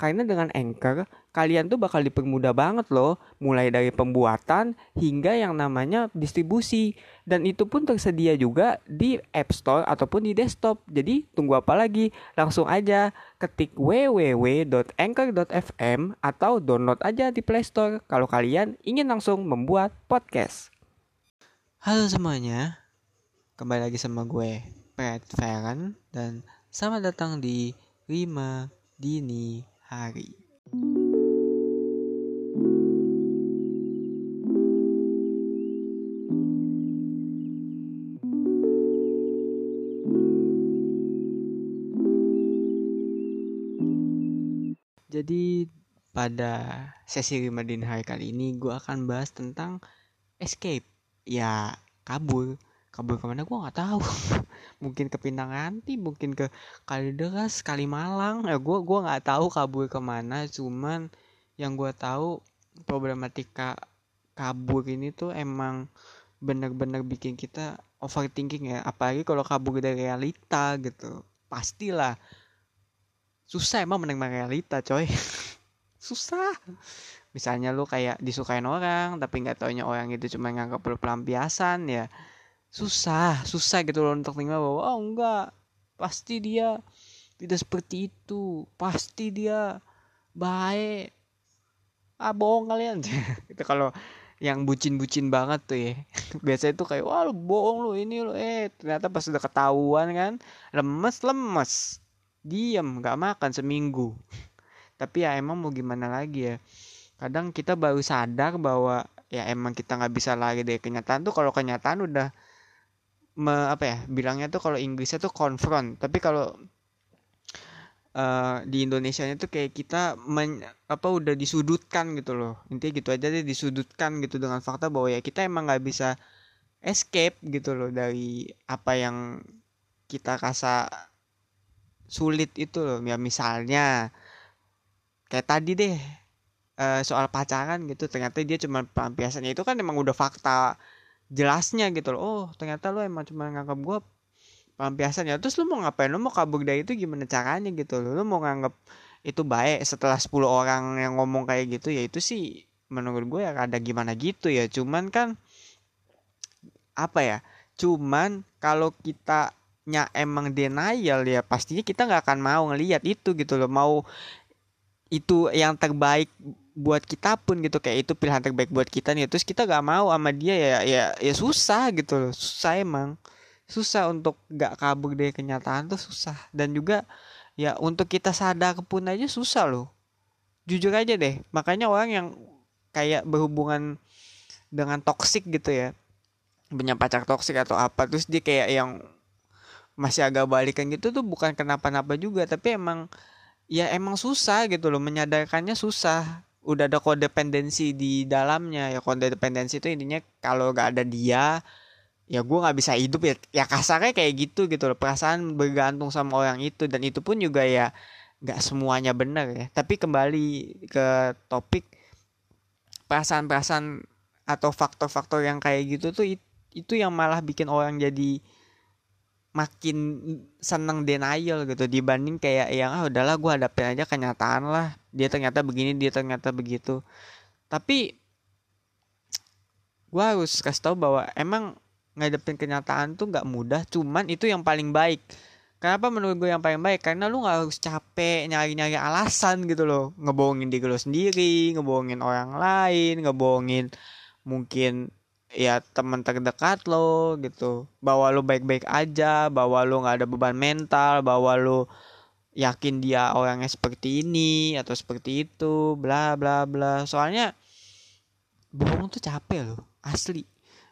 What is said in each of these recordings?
Karena dengan Anchor, kalian tuh bakal dipermudah banget loh, mulai dari pembuatan hingga yang namanya distribusi. Dan itu pun tersedia juga di App Store ataupun di desktop. Jadi tunggu apa lagi? Langsung aja ketik www.anchor.fm atau download aja di Play Store kalau kalian ingin langsung membuat podcast. Halo semuanya, kembali lagi sama gue, Pat Feren, dan selamat datang di 5 Dini Hari. Jadi pada sesi 5 dini hari kali ini gue akan bahas tentang escape. Ya kabur. Kabur ke mana gue nggak tahu. mungkin ke Pintanganti, mungkin ke Kalideres, Kalimalang. Ya gue gua nggak tahu kabur ke mana. Cuman yang gue tahu problematika kabur ini tuh emang bener-bener bikin kita overthinking ya. Apalagi kalau kabur dari realita gitu. Pastilah susah emang menerima realita coy susah misalnya lu kayak disukain orang tapi nggak taunya orang itu cuma nganggap perlu pelampiasan ya susah susah gitu loh untuk terima bahwa oh enggak. Pasti dia tidak seperti itu. Pasti dia baik. Ah bohong kalian. Itu kalau yang bucin-bucin banget tuh ya. Biasanya tuh kayak wah lu bohong lu ini lu. Eh ternyata pas udah ketahuan kan lemes lemes. Diem nggak makan seminggu. Tapi ya emang mau gimana lagi ya. Kadang kita baru sadar bahwa ya emang kita nggak bisa lari dari kenyataan tuh kalau kenyataan udah me, apa ya bilangnya tuh kalau Inggrisnya tuh confront. Tapi kalau uh, di Indonesia tuh kayak kita men, apa udah disudutkan gitu loh. Intinya gitu aja deh disudutkan gitu dengan fakta bahwa ya kita emang nggak bisa escape gitu loh dari apa yang kita rasa sulit itu loh. Ya misalnya kayak tadi deh uh, soal pacaran gitu ternyata dia cuma pelampiasannya itu kan emang udah fakta jelasnya gitu loh. Oh ternyata lo emang cuma nganggap gue pelampiasannya terus lo mau ngapain? Lo mau kabur dari itu gimana caranya gitu loh? Lo mau nganggap itu baik setelah 10 orang yang ngomong kayak gitu? Ya itu sih menurut gue ya ada gimana gitu ya. Cuman kan apa ya? Cuman kalau kita nya emang denial ya pastinya kita nggak akan mau ngelihat itu gitu loh. Mau itu yang terbaik buat kita pun gitu kayak itu pilihan terbaik buat kita nih. Terus kita nggak mau sama dia ya ya ya susah gitu loh. Susah emang. Susah untuk nggak kabur dari kenyataan tuh susah. Dan juga ya untuk kita sadar pun aja susah loh. Jujur aja deh makanya orang yang kayak berhubungan dengan toksik gitu ya punya pacar toksik atau apa terus dia kayak yang masih agak balikan gitu tuh bukan kenapa-napa juga tapi emang ya emang susah gitu loh menyadarkannya susah udah ada kodependensi di dalamnya. Ya kodependensi itu intinya kalau gak ada dia ya gue nggak bisa hidup. Ya ya kasarnya kayak gitu gitu loh. Perasaan bergantung sama orang itu. Dan itu pun juga ya nggak semuanya benar ya. Tapi kembali ke topik perasaan-perasaan atau faktor-faktor yang kayak gitu tuh itu yang malah bikin orang jadi makin seneng denial gitu. Dibanding kayak yang ah udahlah gue hadapin aja kenyataan lah dia ternyata begini dia ternyata begitu. Tapi gue harus kasih tahu bahwa emang ngadepin kenyataan tuh nggak mudah cuman itu yang paling baik. Kenapa menurut gue yang paling baik? Karena lu nggak harus capek nyari-nyari alasan gitu loh. Ngebohongin diri lo sendiri ngebohongin orang lain ngebohongin mungkin ya teman terdekat lo gitu. Bahwa lo baik-baik aja bahwa lo nggak ada beban mental bahwa lo yakin dia orangnya seperti ini atau seperti itu bla bla bla. Soalnya bohong tuh capek lo asli.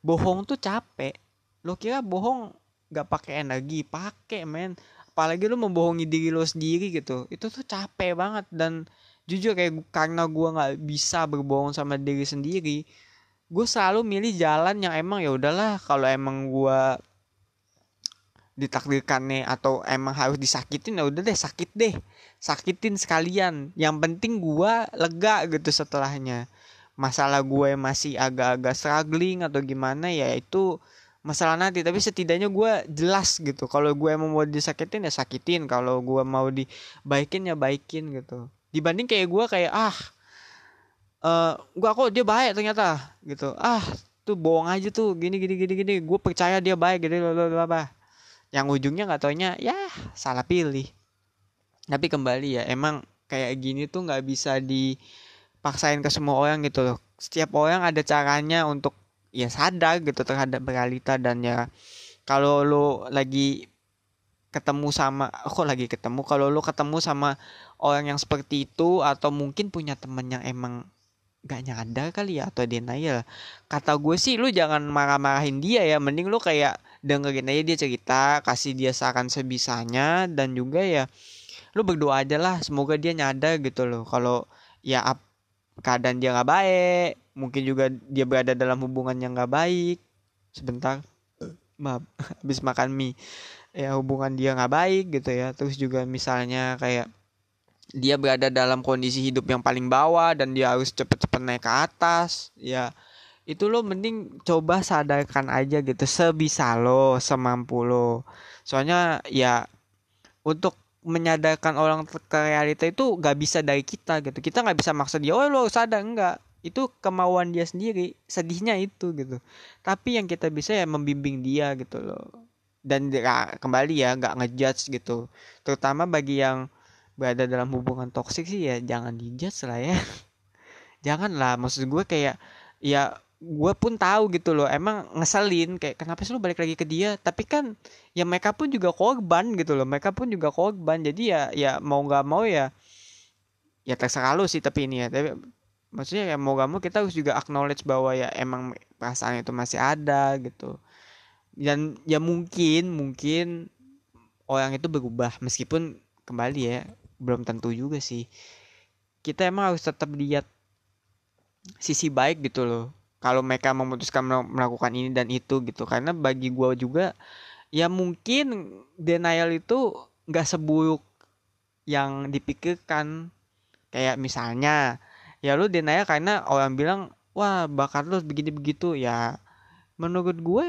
Bohong tuh capek. Lo kira bohong nggak pakai energi? Pakai men. Apalagi lo membohongi diri lo sendiri gitu. Itu tuh capek banget. Dan jujur kayak karena gue nggak bisa berbohong sama diri sendiri gue selalu milih jalan yang emang ya udahlah kalau emang gue ditakdirkan nih atau emang harus disakitin ya udah deh sakit deh. Sakitin sekalian. Yang penting gue lega gitu setelahnya. Masalah gue masih agak-agak struggling atau gimana ya itu masalah nanti. Tapi setidaknya gue jelas gitu. Kalau gue mau mau disakitin ya sakitin. Kalau gue mau dibaikin ya baikin gitu. Dibanding kayak gue kayak ah uh, eh, gue kok dia baik ternyata. Gitu. Ah tuh bohong aja tuh. Gini gini gini gini. Gue percaya dia baik. Gitu apa yang ujungnya nggak taunya ya salah pilih. Tapi kembali ya emang kayak gini tuh nggak bisa dipaksain ke semua orang gitu loh. Setiap orang ada caranya untuk ya sadar gitu terhadap realita dan ya kalau lo lagi ketemu sama kok lagi ketemu? Kalau lo ketemu sama orang yang seperti itu atau mungkin punya temen yang emang gak nyadar kali ya atau denial kata gue sih lu jangan marah-marahin dia ya. Mending lu kayak dengerin aja dia cerita kasih dia saran sebisanya dan juga ya lu berdoa aja lah semoga dia nyadar gitu loh kalau ya keadaan dia nggak baik mungkin juga dia berada dalam hubungan yang nggak baik. Sebentar maaf habis makan mie. Ya hubungan dia nggak baik gitu ya terus juga misalnya kayak dia berada dalam kondisi hidup yang paling bawah dan dia harus cepet-cepet naik ke atas ya itu lo mending coba sadarkan aja gitu sebisa lo semampu lo. Soalnya ya untuk menyadarkan orang ke realita itu gak bisa dari kita gitu. Kita nggak bisa maksa dia oh lo sadar. Enggak itu kemauan dia sendiri sedihnya itu gitu. Tapi yang kita bisa ya membimbing dia gitu loh dan ya, kembali ya nggak ngejudge gitu. Terutama bagi yang berada dalam hubungan toksik sih ya jangan dijudge lah ya. Jangan lah maksud gue kayak ya gue pun tahu gitu loh emang ngeselin kayak kenapa sih lu balik lagi ke dia? Tapi kan ya mereka pun juga korban gitu loh mereka pun juga korban. Jadi ya ya mau nggak mau ya ya terserah lu sih tapi ini ya. Tapi maksudnya ya mau gak mau kita harus juga acknowledge bahwa ya emang perasaan itu masih ada gitu. Dan ya mungkin mungkin orang itu berubah meskipun kembali ya belum tentu juga sih. Kita emang harus tetap lihat sisi baik gitu loh kalau mereka memutuskan melakukan ini dan itu gitu. Karena bagi gue juga ya mungkin denial itu nggak seburuk yang dipikirkan. Kayak misalnya ya lu denial karena orang bilang wah bakat lu begini begitu ya menurut gue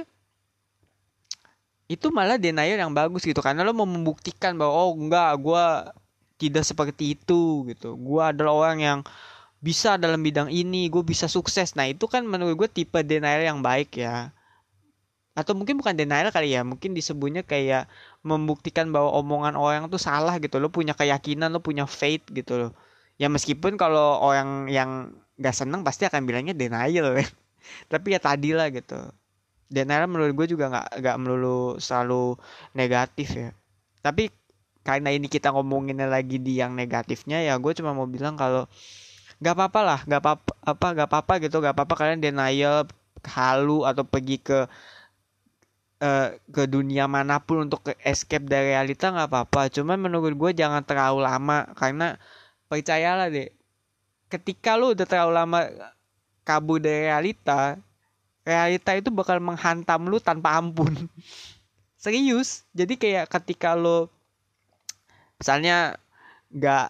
itu malah denial yang bagus gitu. Karena lo mau membuktikan bahwa oh enggak gue tidak seperti itu gitu. Gue adalah orang yang bisa dalam bidang ini gue bisa sukses. Nah itu kan menurut gue tipe denial yang baik ya. Atau mungkin bukan denial kali ya mungkin disebutnya kayak membuktikan bahwa omongan orang tuh salah gitu lo punya keyakinan lo punya faith gitu loh. Ya meskipun kalau orang yang gak seneng pasti akan bilangnya denial ya tapi ya tadi lah gitu. Denial menurut gue juga nggak nggak melulu selalu negatif ya. Tapi karena ini kita ngomonginnya lagi di yang negatifnya ya gue cuma mau bilang kalau gak apa-apa lah gak apa apa gak apa-apa gitu gak apa-apa kalian denial halu atau pergi ke uh, ke dunia mana pun untuk escape dari realita nggak apa-apa. Cuman menurut gue jangan terlalu lama karena percayalah deh ketika lu udah terlalu lama kabur dari realita realita itu bakal menghantam lu tanpa ampun. Serius? Jadi kayak ketika lo misalnya nggak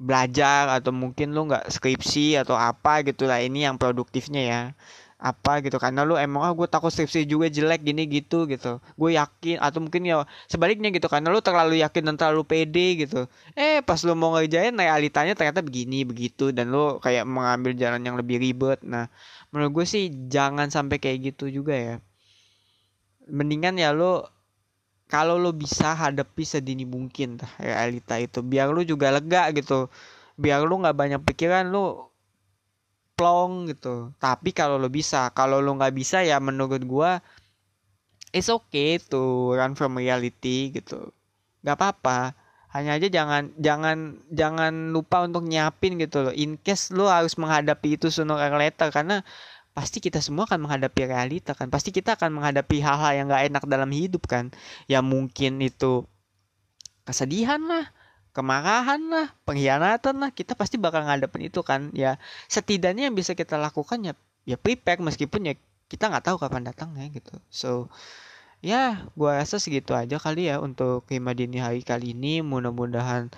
belajar atau mungkin lu nggak skripsi atau apa gitu lah ini yang produktifnya ya. Apa gitu karena lu emang ah gue takut skripsi juga jelek gini gitu gitu. Gue yakin atau mungkin ya sebaliknya gitu karena lu terlalu yakin dan terlalu pede gitu. Eh pas lu mau ngerjain realitanya ternyata begini begitu dan lu kayak mengambil jalan yang lebih ribet. Nah menurut gue sih jangan sampai kayak gitu juga ya. Mendingan ya lu kalau lo bisa hadapi sedini mungkin realita itu. Biar lo juga lega gitu. Biar lo nggak banyak pikiran lo plong gitu. Tapi kalau lo bisa kalau lo nggak bisa ya menurut gua it's okay to run from reality gitu. Nggak apa-apa. Hanya aja jangan jangan jangan lupa untuk nyiapin gitu loh. In case lo harus menghadapi itu sooner or later. Karena pasti kita semua akan menghadapi realita kan? Pasti kita akan menghadapi hal-hal yang gak enak dalam hidup kan? Ya mungkin itu kesedihan lah kemarahan lah pengkhianatan lah kita pasti bakal ngadepin itu kan? Ya setidaknya yang bisa kita lakukan ya ya prepare meskipun ya kita nggak tahu kapan datangnya gitu. So ya gua rasa segitu aja kali ya untuk Hima Dini hari kali ini. Mudah-mudahan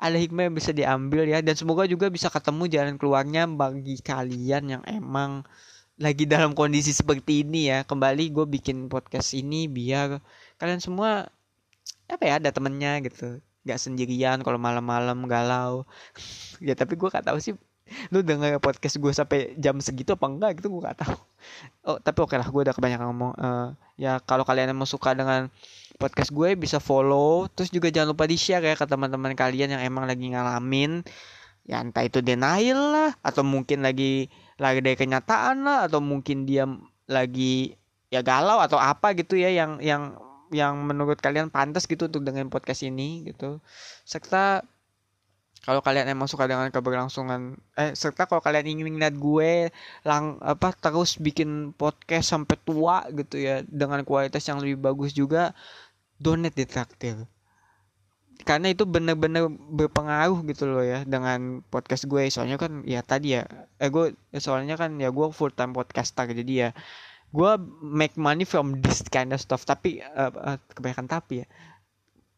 ada hikmah yang bisa diambil ya. Dan semoga juga bisa ketemu jalan keluarnya bagi kalian yang emang lagi dalam kondisi seperti ini ya. Kembali gue bikin podcast ini biar kalian semua apa ya ada temennya gitu. Nggak sendirian kalau malam-malam galau. Ya tapi gue gak tahu sih lu denger podcast gue sampai jam segitu apa enggak gitu gue gak tahu. Oh tapi oke lah gue udah kebanyakan ngomong uh, ya kalau kalian emang suka dengan podcast gue bisa follow. Terus juga jangan lupa di share ya ke teman-teman kalian yang emang lagi ngalamin. Ya entah itu denial lah atau mungkin lagi lagi dari kenyataan lah atau mungkin dia lagi ya galau atau apa gitu ya yang yang yang menurut kalian pantas gitu untuk dengan podcast ini gitu. Serta kalau kalian emang suka dengan keberlangsungan eh serta kalau kalian ingin lihat gue lang apa terus bikin podcast sampai tua gitu ya dengan kualitas yang lebih bagus juga donate di traktir. Karena itu bener-bener berpengaruh gitu loh ya dengan podcast gue. Soalnya kan ya tadi ya eh gue soalnya kan ya gue full time podcaster jadi ya gue make money from this kind of stuff. Tapi uh, uh, kebanyakan tapi ya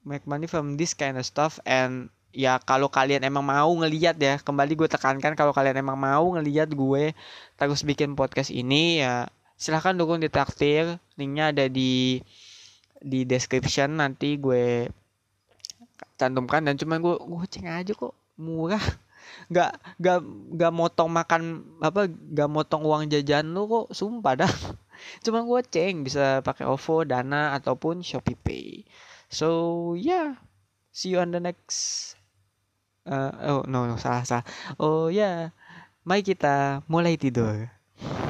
make money from this kind of stuff and ya kalau kalian emang mau ngeliat ya kembali gue tekankan kalau kalian emang mau ngeliat gue terus bikin podcast ini ya silahkan dukung di traktir. Linknya ada di di description nanti gue cantumkan. Dan cuman gue gue ceng aja kok murah. Nggak nggak nggak motong makan apa nggak motong uang jajan lu kok sumpah dah. Cuma gue ceng bisa pakai OVO Dana ataupun Shopee Pay. So yeah see you on the next uh, oh no, no salah salah oh ya yeah. mari kita mulai tidur